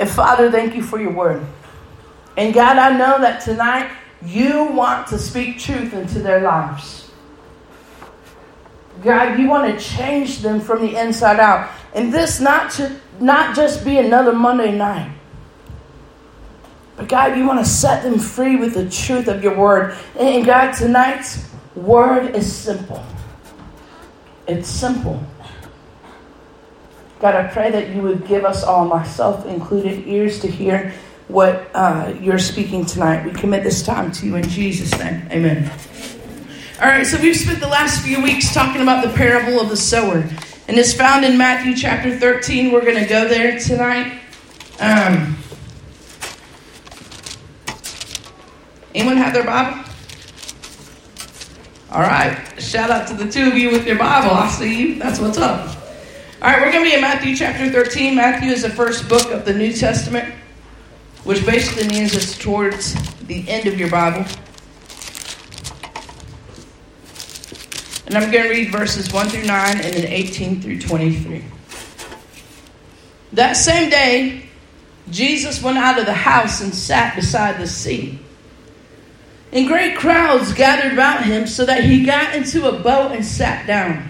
And Father, thank you for your word. And God, I know that tonight you want to speak truth into their lives. God, you want to change them from the inside out. And this not to not just be another Monday night. But God, you want to set them free with the truth of your word. And God, tonight's word is simple. It's simple. God, I pray that you would give us all, myself included, ears to hear what uh, you're speaking tonight. We commit this time to you in Jesus' name. Amen. All right, so we've spent the last few weeks talking about the parable of the sower, and it's found in Matthew chapter 13. We're going to go there tonight. Um, anyone have their Bible? All right, shout out to the two of you with your Bible. I see you. That's what's up. All right, we're going to be in Matthew chapter 13. Matthew is the first book of the New Testament, which basically means it's towards the end of your Bible. And I'm going to read verses 1 through 9 and then 18 through 23. That same day, Jesus went out of the house and sat beside the sea. And great crowds gathered about him so that he got into a boat and sat down.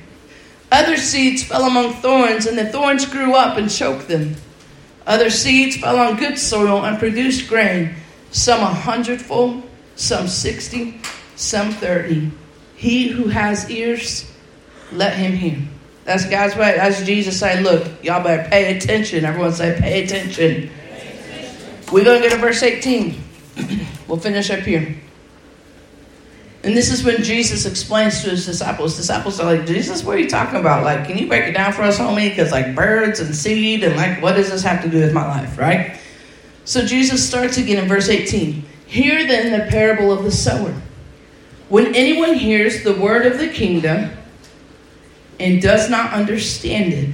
Other seeds fell among thorns, and the thorns grew up and choked them. Other seeds fell on good soil and produced grain, some a hundredfold, some sixty, some 30. He who has ears, let him hear. That's God's way. That's Jesus saying, look, y'all better pay attention. Everyone say, pay attention. Attention. We're going to go to verse 18. we'll finish up here. And this is when Jesus explains to his disciples. Disciples are like, Jesus, what are you talking about? Like, can you break it down for us, homie? Because, like, birds and seed, and like, what does this have to do with my life, right? So Jesus starts again in verse 18. Hear then the parable of the sower. When anyone hears the word of the kingdom and does not understand it,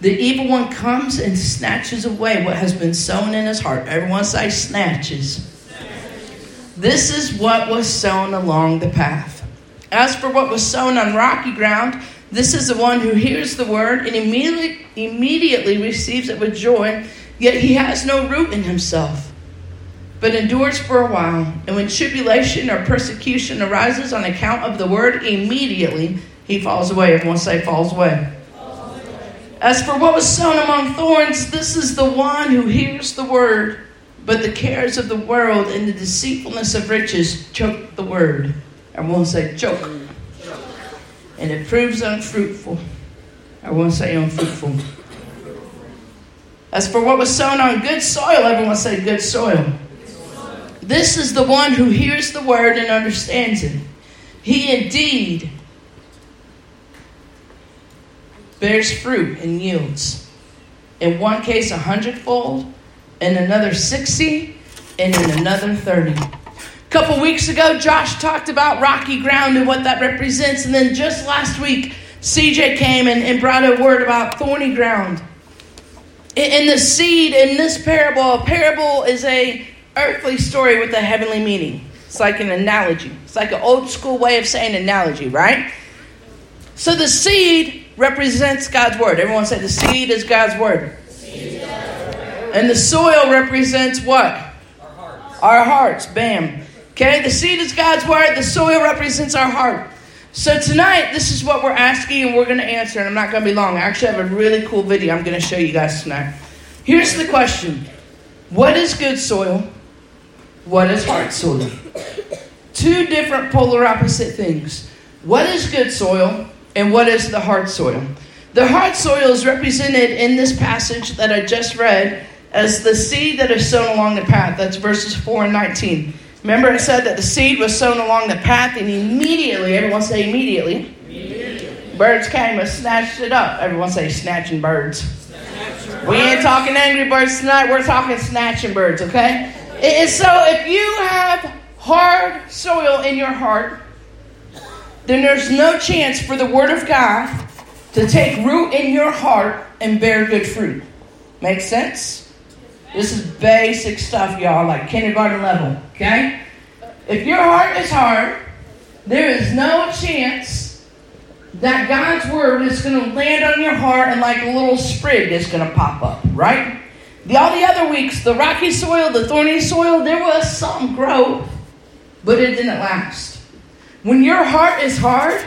the evil one comes and snatches away what has been sown in his heart. Everyone say snatches. This is what was sown along the path. As for what was sown on rocky ground, this is the one who hears the word and immediately, immediately receives it with joy, yet he has no root in himself but endures for a while. And when tribulation or persecution arises on account of the word, immediately he falls away. Everyone say, falls away. As for what was sown among thorns, this is the one who hears the word, but the cares of the world and the deceitfulness of riches choke the word. I won't say, choke. And it proves unfruitful. I won't say, unfruitful. As for what was sown on good soil, everyone say, good soil. This is the one who hears the word and understands it. He indeed bears fruit and yields. In one case, a hundredfold, in another, 60, and in another, 30. A couple weeks ago, Josh talked about rocky ground and what that represents. And then just last week, CJ came and, and brought a word about thorny ground. In the seed in this parable, a parable is a earthly story with a heavenly meaning. It's like an analogy. It's like an old school way of saying analogy, right? So the seed represents God's word. Everyone say the seed is God's word. And the soil represents what? Our hearts. Our hearts. Bam. Okay, the seed is God's word. The soil represents our heart. So tonight, this is what we're asking, and we're going to answer. And I'm not going to be long. I actually have a really cool video I'm going to show you guys tonight. Here's the question: What is good soil? What is heart soil? Two different polar opposite things. What is good soil and what is the hard soil? The hard soil is represented in this passage that I just read as the seed that is sown along the path. That's verses 4 and 19. Remember, I said that the seed was sown along the path, and immediately, everyone say immediately, immediately. birds came and snatched it up. Everyone say snatching birds. Snatch We ain't talking Angry Birds tonight. We're talking snatching birds, okay? And so if you have hard soil in your heart, then there's no chance for the Word of God to take root in your heart and bear good fruit. Make sense? This is basic stuff, y'all, like kindergarten level, okay? If your heart is hard, there is no chance that God's Word is going to land on your heart and like a little sprig is going to pop up, right? The, all the other weeks, the rocky soil, the thorny soil, there was some growth, but it didn't last. When your heart is hard,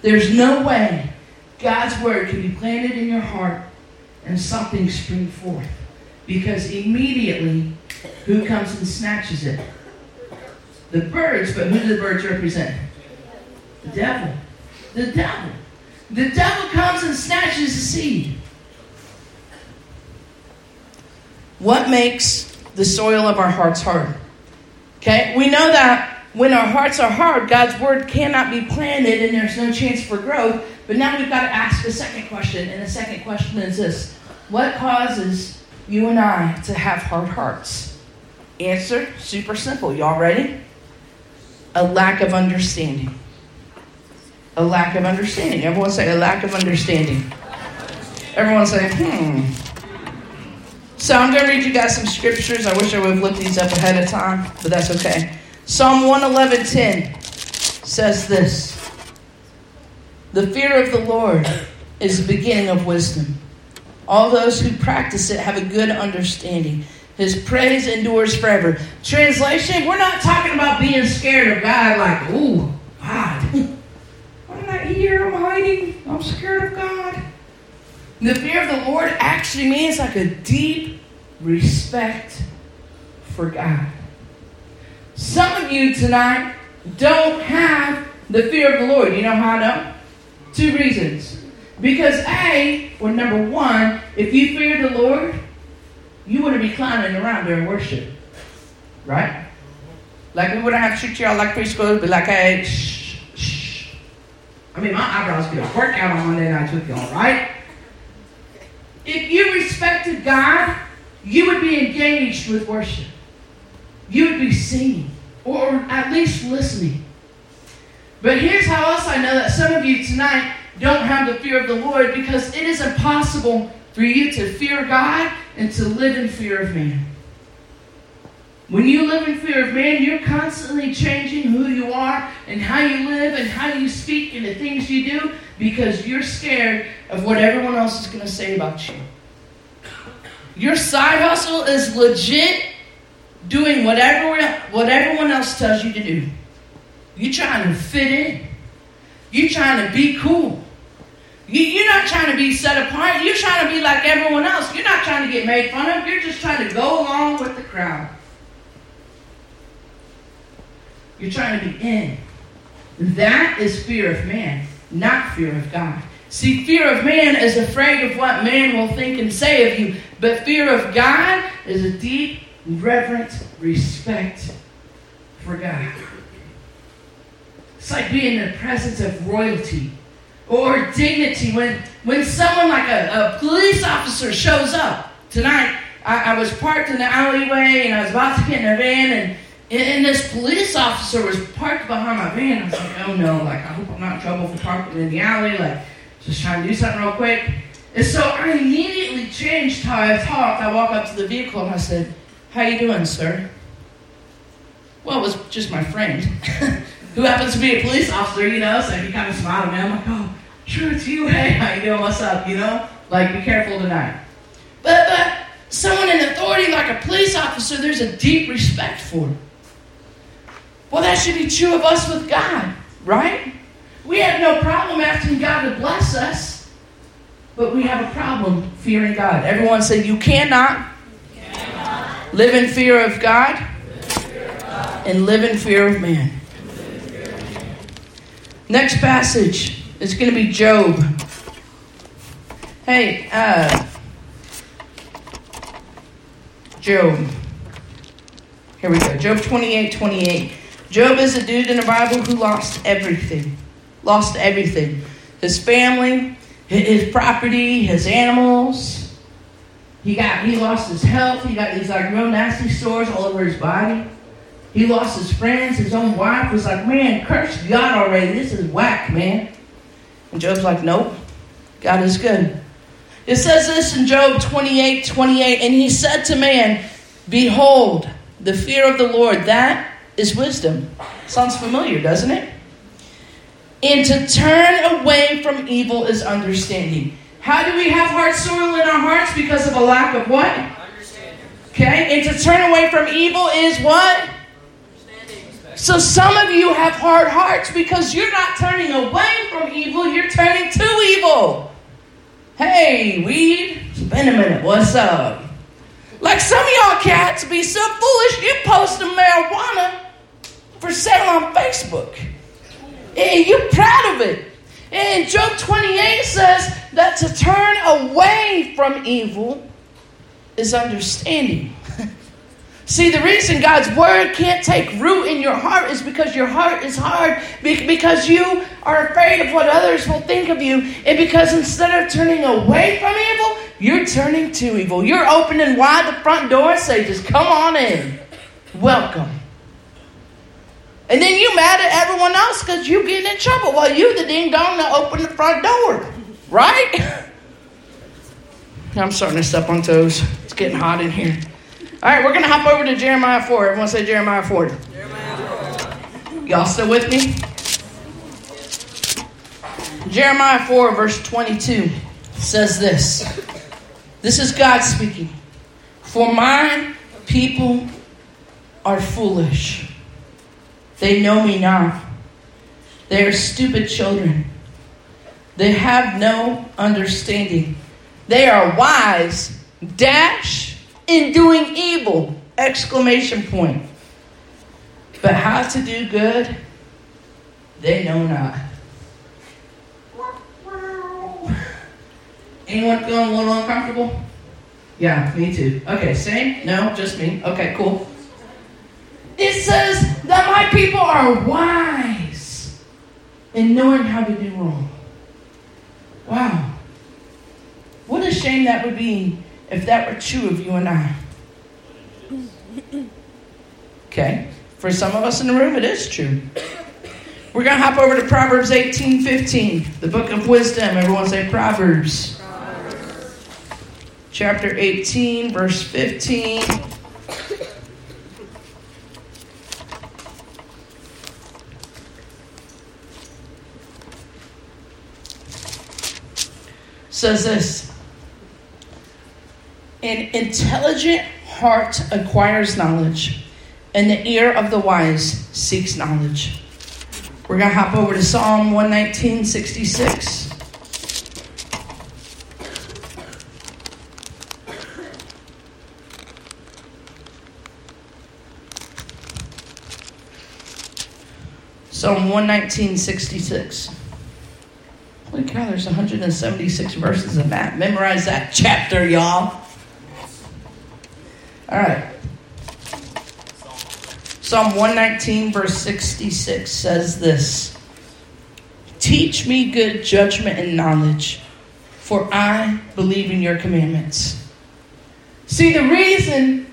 there's no way God's word can be planted in your heart and something spring forth. Because immediately, who comes and snatches it? The birds, but who do the birds represent? The devil. The devil. The devil comes and snatches the seed. What makes the soil of our hearts hard? Okay, we know that when our hearts are hard, God's word cannot be planted and there's no chance for growth. But now we've got to ask a second question, and the second question is this What causes you and I to have hard hearts? Answer super simple. Y'all ready? A lack of understanding. A lack of understanding. Everyone say a lack of understanding. Everyone say, hmm. So I'm going to read you guys some scriptures. I wish I would have looked these up ahead of time, but that's okay. Psalm 111:10 says this. The fear of the Lord is the beginning of wisdom. All those who practice it have a good understanding. His praise endures forever. Translation, we're not talking about being scared of God like, ooh, God. I'm not here, I'm hiding, I'm scared of God. The fear of the Lord actually means like a deep respect for God. Some of you tonight don't have the fear of the Lord. You know how I know? Two reasons. Because A, or number one, if you fear the Lord, you wouldn't be climbing around during worship. Right? Like we wouldn't have to y'all like preschool, be like, hey, shh, shh. I mean, my eyebrows get a workout on Monday nights with y'all, right? If you respected God, you would be engaged with worship. You would be singing, or at least listening. But here's how else I know that some of you tonight don't have the fear of the Lord because it is impossible for you to fear God and to live in fear of man. When you live in fear of man, you're constantly changing who you are and how you live and how you speak and the things you do because you're scared of what everyone else is going to say about you. Your side hustle is legit doing whatever what everyone else tells you to do. You're trying to fit in. You're trying to be cool. You, are not trying to be set apart. You're trying to be like everyone else. You're not trying to get made fun of. You're just trying to go along with the crowd. You're trying to be in. That is fear of man, not fear of God. See, fear of man is afraid of what man will think and say of you, but fear of God is a deep, reverent respect for God. It's like being in the presence of royalty or dignity. When, when someone like a, a police officer shows up tonight, I, I, was parked in the alleyway and I was about to get in a van and, and this police officer was parked behind my van. I was like, oh no, like I hope I'm not in trouble for parking in the alley, like just trying to do something real quick. And so I immediately changed how I talked. I walked up to the vehicle and I said, how you doing, sir? Well, it was just my friend, who happens to be a police officer, you know, so he kind of smiled at me. I'm like, oh, sure, it's you. Hey, how you doing? What's up? You know? Like, be careful tonight. But, but someone in authority like a police officer, there's a deep respect for. Well, that should be true of us with God, right? We have no problem asking God to bless us, but we have a problem fearing God. Everyone say, You cannot Live in fear of God and live in fear of man. Next passage is going to be Job. Hey, uh, Job. Here we go. Job 28 28. Job is a dude in the Bible who lost everything. Lost everything. His family, his property, his animals. He got he lost his health. He got these like real nasty sores all over his body. He lost his friends. His own wife was like, "Man, curse God already. This is whack, man." And Job's like, "Nope, God is good." It says this in Job 28, 28, and he said to man, "Behold, the fear of the Lord that is wisdom." Sounds familiar, doesn't it? And to turn away from evil is understanding. How do we have heart sorrow in our hearts? Because of a lack of what? Understanding. Okay, and to turn away from evil is what? So some of you have hard hearts because you're not turning away from evil, you're turning to evil. Hey, weed, it's a minute, what's up? Like some of y'all cats be so foolish, you post a marijuana for sale on Facebook. And you're proud of it. And Job 28 says that to turn away from evil is understanding. See, the reason God's word can't take root in your heart is because your heart is hard, because you are afraid of what others will think of you, and because instead of turning away from evil, you're turning to evil. You're opening wide the front door say, just come on in. Welcome. And then you mad at everyone else because you getting in trouble while you the ding dong that opened the front door. Right? I'm starting to step on toes. It's getting hot in here. All right, we're going to hop over to Jeremiah 4. Everyone say Jeremiah 4. Jeremiah 4. Y'all still with me? Jeremiah 4, verse 22 says this. This is God speaking. For my people are foolish. They know me not. They are stupid children. They have no understanding. They are wise, dash, in doing evil, exclamation point. But how to do good, they know not. Anyone feeling a little uncomfortable? Yeah, me too. Okay, same? No, just me. Okay, cool. It says that my people are wise in knowing how to do wrong. Wow. What a shame that would be if that were true of you and I. Okay? For some of us in the room, it is true. We're going to hop over to Proverbs 18 15, the book of wisdom. Everyone say Proverbs. Proverbs. Chapter 18, verse 15. says this An intelligent heart acquires knowledge, and the ear of the wise seeks knowledge. We're going to hop over to Psalm 119, 66. Psalm 119, 66. Holy cow, there's 176 verses in that. Memorize that chapter, y'all. All right. Psalm 119, verse 66 says this Teach me good judgment and knowledge, for I believe in your commandments. See, the reason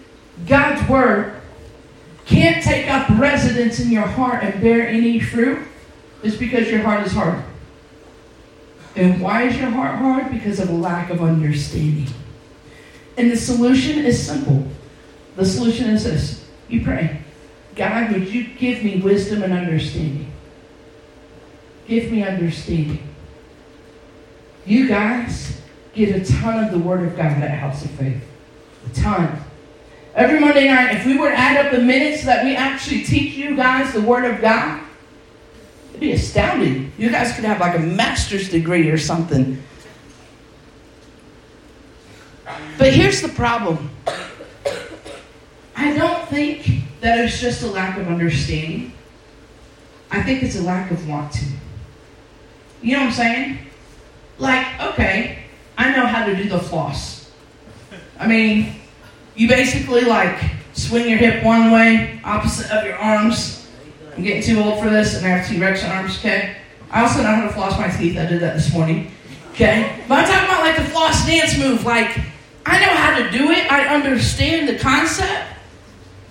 God's word can't take up residence in your heart and bear any fruit is because your heart is hard. And why is your heart hard? Because of a lack of understanding. And the solution is simple. The solution is this you pray, God, would you give me wisdom and understanding? Give me understanding. You guys get a ton of the Word of God at House of Faith. A ton. Every Monday night, if we were to add up the minutes that we actually teach you guys the Word of God, It'd be astounding. You guys could have like a master's degree or something. But here's the problem I don't think that it's just a lack of understanding. I think it's a lack of wanting. You know what I'm saying? Like, okay, I know how to do the floss. I mean, you basically like swing your hip one way, opposite of your arms, I'm getting too old for this, and I have T-Rex arms, okay? I also know how to floss my teeth. I did that this morning, okay? But I'm talking about like the floss dance move, like I know how to do it. I understand the concept.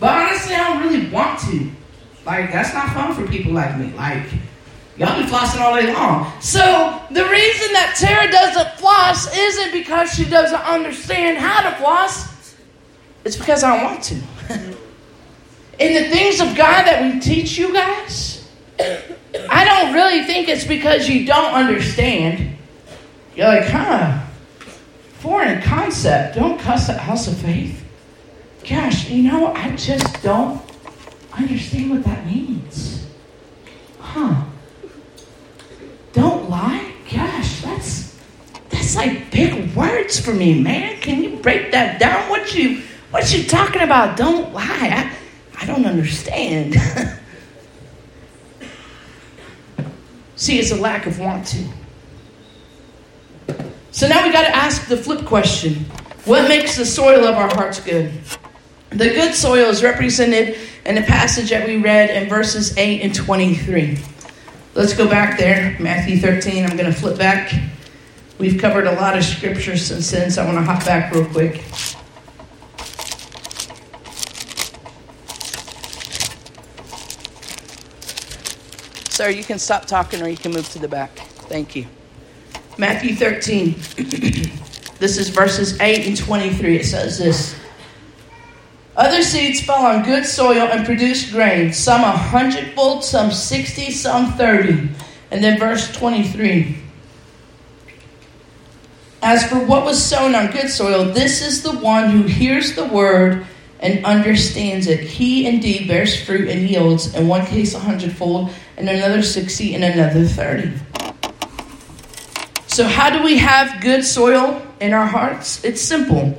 But honestly, I don't really want to. Like, that's not fun for people like me. Like, y'all be flossing all day long. So, the reason that Tara doesn't floss isn't because she doesn't understand how to floss, it's because I don't want to. In the things of God that we teach you guys, I don't really think it's because you don't understand. You're like, huh, foreign concept. Don't cuss at House of Faith. Gosh, you know, I just don't understand what that means. Huh. Don't lie? Gosh, that's that's like big words for me, man. Can you break that down? What you what you talking about? Don't lie. I, I don't understand. See, it's a lack of want to. So now we got to ask the flip question What makes the soil of our hearts good? The good soil is represented in the passage that we read in verses 8 and 23. Let's go back there, Matthew 13. I'm going to flip back. We've covered a lot of scriptures since then, so I want to hop back real quick. Sir, you can stop talking or you can move to the back. Thank you. Matthew 13. this is verses 8 and 23. It says this Other seeds fell on good soil and produced grain, some a hundredfold, some 60, some 30. And then verse 23. As for what was sown on good soil, this is the one who hears the word and understands it. He indeed bears fruit and yields, in one case a hundredfold, and another 60, and another 30. So, how do we have good soil in our hearts? It's simple.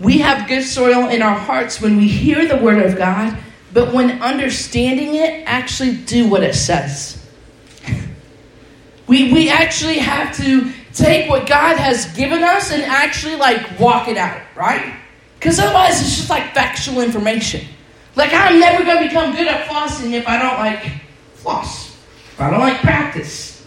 We have good soil in our hearts when we hear the Word of God, but when understanding it, actually do what it says. We, we actually have to take what God has given us and actually like walk it out, right? Because otherwise it's just like factual information. Like I'm never going to become good at flossing if I don't like floss. If I don't like practice.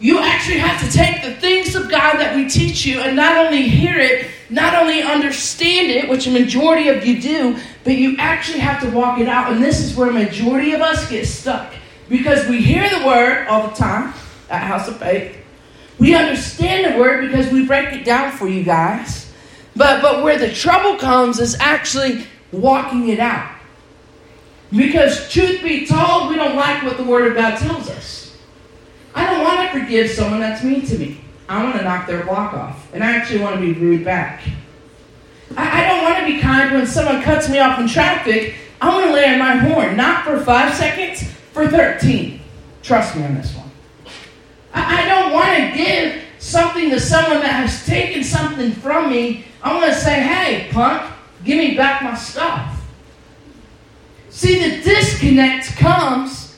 You actually have to take the things of God that we teach you and not only hear it, not only understand it, which a majority of you do, but you actually have to walk it out. And this is where a majority of us get stuck. Because we hear the word all the time at House of Faith. We understand the word because we break it down for you guys. But but where the trouble comes is actually walking it out. Because truth be told, we don't like what the word of God tells us. I don't want to forgive someone that's mean to me. I want to knock their block off. And I actually want to be rude back. I, I don't want to be kind when someone cuts me off in traffic. I want to lay on my horn, not for five seconds, for 13. Trust me on this one. I, I don't want to give something to someone that has taken something from me. I want to say, hey, punk, give me back my stuff. See, the disconnect comes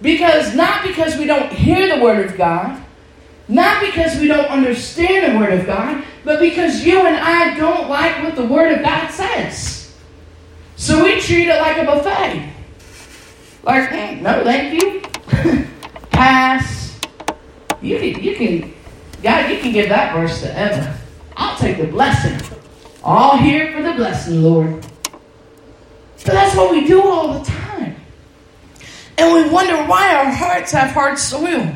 because not because we don't hear the Word of God, not because we don't understand the Word of God, but because you and I don't like what the Word of God says. So we treat it like a buffet. Like, mm, no, thank you. Pass. You can, you can, God, you can give that verse to Emma. I'll take the blessing. All here for the blessing, Lord. But that's what we do all the time. And we wonder why our hearts have hard soil.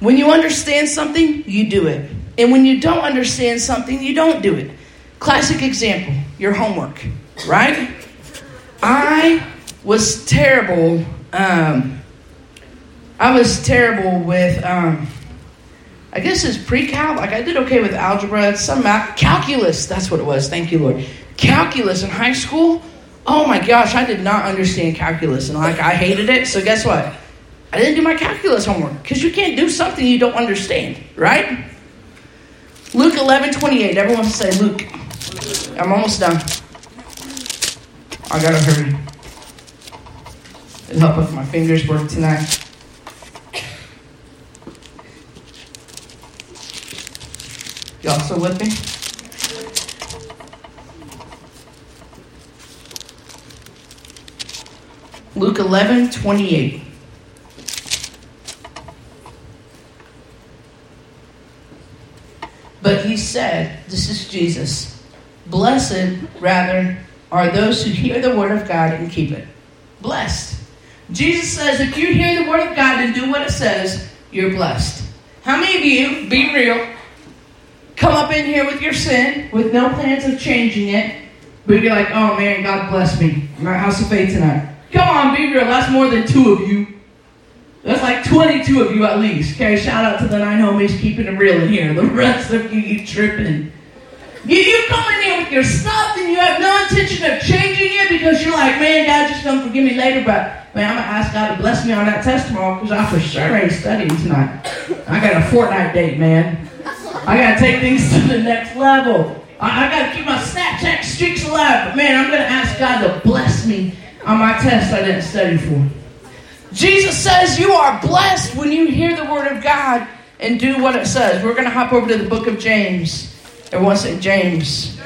When you understand something, you do it. And when you don't understand something, you don't do it. Classic example your homework, right? I was terrible. Um, I was terrible with, um, I guess it's pre-cal. Like I did okay with algebra, some math, calculus. That's what it was. Thank you, Lord. Calculus in high school. Oh my gosh, I did not understand calculus, and like I hated it. So guess what? I didn't do my calculus homework because you can't do something you don't understand, right? Luke 11, 28. Everyone say Luke. I'm almost done. I gotta hurry. It'll help if my fingers work tonight. Y'all still with me? Luke 11, 28. But he said, This is Jesus. Blessed, rather, are those who hear the word of God and keep it. Blessed. Jesus says, if you hear the word of God and do what it says, you're blessed. How many of you, be real, come up in here with your sin, with no plans of changing it, but you're like, oh man, God bless me. My house of faith tonight. Come on, be real. That's more than two of you. That's like 22 of you at least. Okay, shout out to the nine homies keeping it real in here. The rest of you, you tripping. You, you come in here with your stuff and you have no intention of changing it because you're like, man, God just gonna forgive me later, but man, I'm gonna ask God to bless me on that test tomorrow because I for sure ain't studying tonight. I got a Fortnite date, man. I gotta take things to the next level. I, I gotta keep my Snapchat streaks alive, but man, I'm gonna ask God to bless me on my test I didn't study for. Jesus says you are blessed when you hear the word of God and do what it says. We're gonna hop over to the book of James. Everyone say James.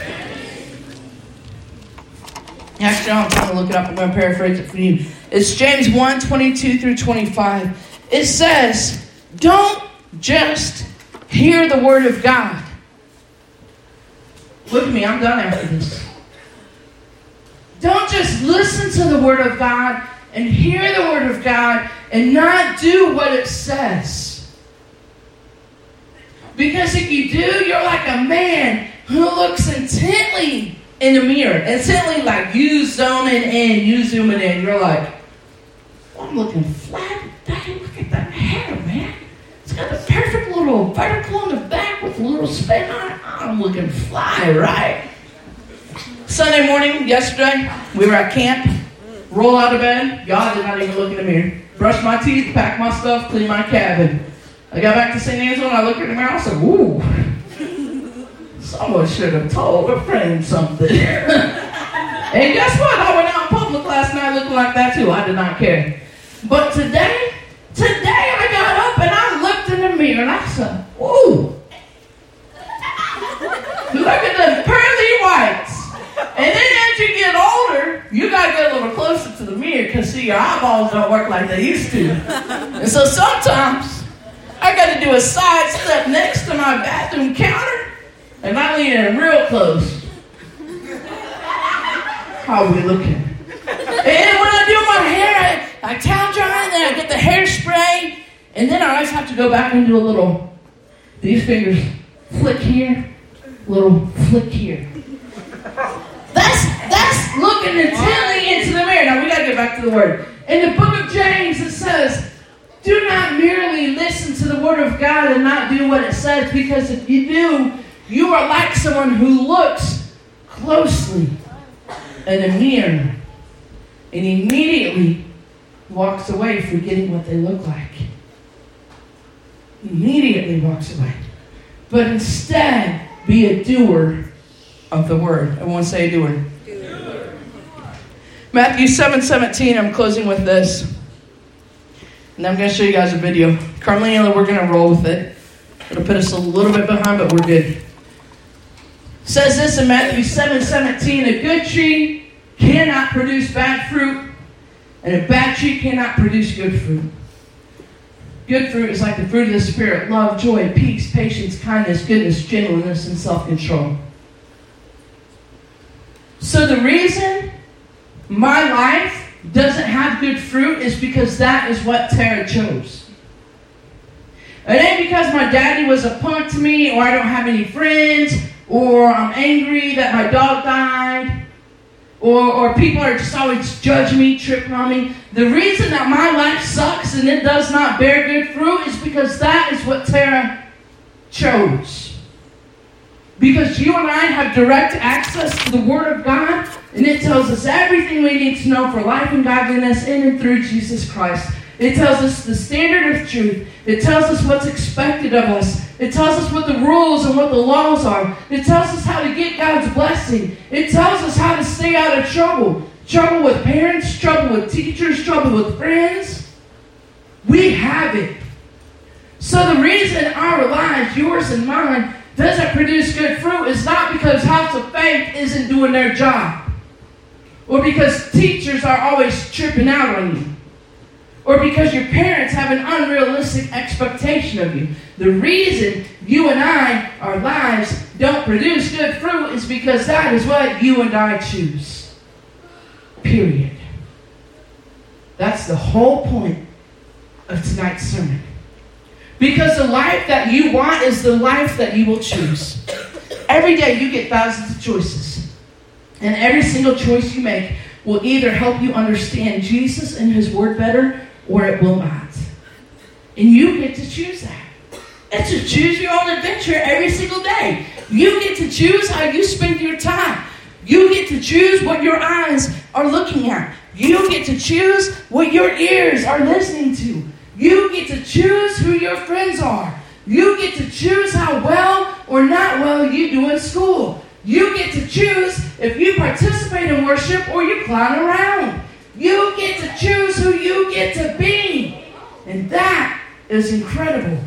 Actually, I'm trying to look it up. I'm going to paraphrase it for you. It's James 1 22 through 25. It says, Don't just hear the word of God. Look at me, I'm done after this. Don't just listen to the word of God and hear the word of God and not do what it says. Because if you do, you're like a man who looks intently in the mirror. Intently, like you zooming in, you zooming in. You're like, I'm looking flat. Daddy, look at that hair, man. It's got the perfect little vertical on the back with a little spin on it. I'm looking fly, right? Sunday morning, yesterday, we were at camp. Roll out of bed. God did not even look in the mirror. Brush my teeth, pack my stuff, clean my cabin. I got back to San Angelo and I looked in the mirror. I said, "Ooh, someone should have told a friend something." and guess what? I went out in public last night looking like that too. I did not care. But today, today I got up and I looked in the mirror and I said, "Ooh, look at the pearly whites." And then as you get you gotta get a little closer to the mirror because see your eyeballs don't work like they used to. And so sometimes I got to do a side step next to my bathroom counter, and I lean in real close. How are we looking? And when I do my hair, I, I towel dry, and then I get the hairspray, and then I always have to go back and do a little, these fingers flick here, little flick here. That's intently into the mirror. Now we gotta get back to the word. In the book of James, it says, do not merely listen to the Word of God and not do what it says, because if you do, you are like someone who looks closely in a mirror and immediately walks away forgetting what they look like. Immediately walks away. But instead, be a doer of the word. I want to say a doer. Matthew 7 17, I'm closing with this. And I'm going to show you guys a video. Carlina, we're going to roll with it. It'll put us a little bit behind, but we're good. It says this in Matthew 7 17 A good tree cannot produce bad fruit, and a bad tree cannot produce good fruit. Good fruit is like the fruit of the Spirit love, joy, peace, patience, kindness, goodness, gentleness, and self control. So the reason my life doesn't have good fruit is because that is what Tara chose. It ain't because my daddy was a punk to me, or I don't have any friends, or I'm angry that my dog died, or, or people are just always judging me, tripping on me. The reason that my life sucks and it does not bear good fruit is because that is what Tara chose. Because you and I have direct access to the Word of God, and it tells us everything we need to know for life and godliness in and through Jesus Christ. It tells us the standard of truth. It tells us what's expected of us. It tells us what the rules and what the laws are. It tells us how to get God's blessing. It tells us how to stay out of trouble. Trouble with parents, trouble with teachers, trouble with friends. We have it. So the reason our lives, yours and mine, doesn't produce good fruit is not because House of Faith isn't doing their job or because teachers are always tripping out on you. or because your parents have an unrealistic expectation of you. The reason you and I, our lives, don't produce good fruit is because that is what you and I choose. Period. That's the whole point of tonight's sermon. Because the life that you want is the life that you will choose. Every day you get thousands of choices. And every single choice you make will either help you understand Jesus and His Word better or it will not. And you get to choose that. It's to choose your own adventure every single day. You get to choose how you spend your time. You get to choose what your eyes are looking at. You get to choose what your ears are listening to. You get to choose who your friends are. You get to choose how well or not well you do in school. You get to choose if you participate in worship or you clown around. You get to choose who you get to be. And that is incredible.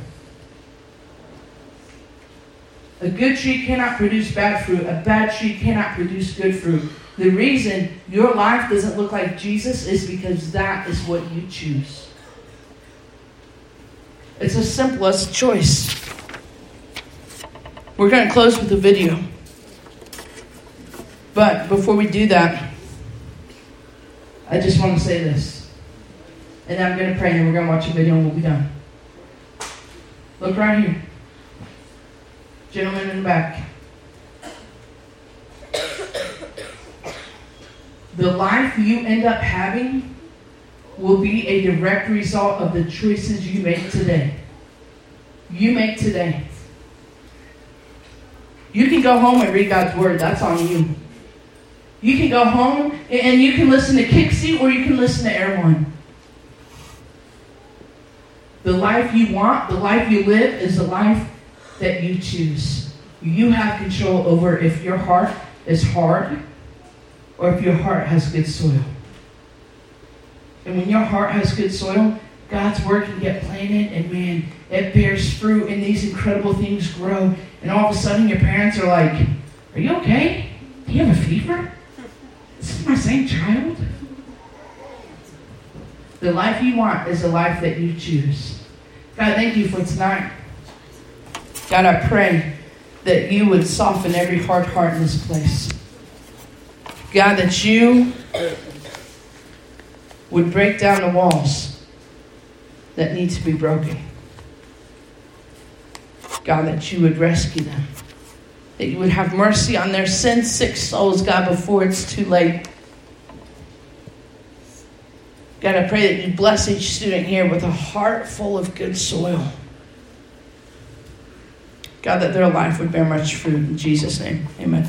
A good tree cannot produce bad fruit. A bad tree cannot produce good fruit. The reason your life doesn't look like Jesus is because that is what you choose. It's as simple as choice. We're going to close with a video. But before we do that, I just want to say this. And I'm going to pray and we're going to watch a video and we'll be done. Look right here. Gentleman in the back. The life you end up having will be a direct result of the choices you make today. You make today. You can go home and read God's word. That's on you. You can go home and you can listen to Kixie or you can listen to Air One. The life you want, the life you live, is the life that you choose. You have control over if your heart is hard or if your heart has good soil. And when your heart has good soil, God's word can get planted, and man, it bears fruit, and these incredible things grow. And all of a sudden, your parents are like, Are you okay? Do you have a fever? This is my same child. The life you want is the life that you choose. God, thank you for tonight. God, I pray that you would soften every hard heart in this place. God, that you would break down the walls that need to be broken. God, that you would rescue them. That you would have mercy on their sin sick souls, God, before it's too late. God, I pray that you bless each student here with a heart full of good soil. God, that their life would bear much fruit. In Jesus' name, amen.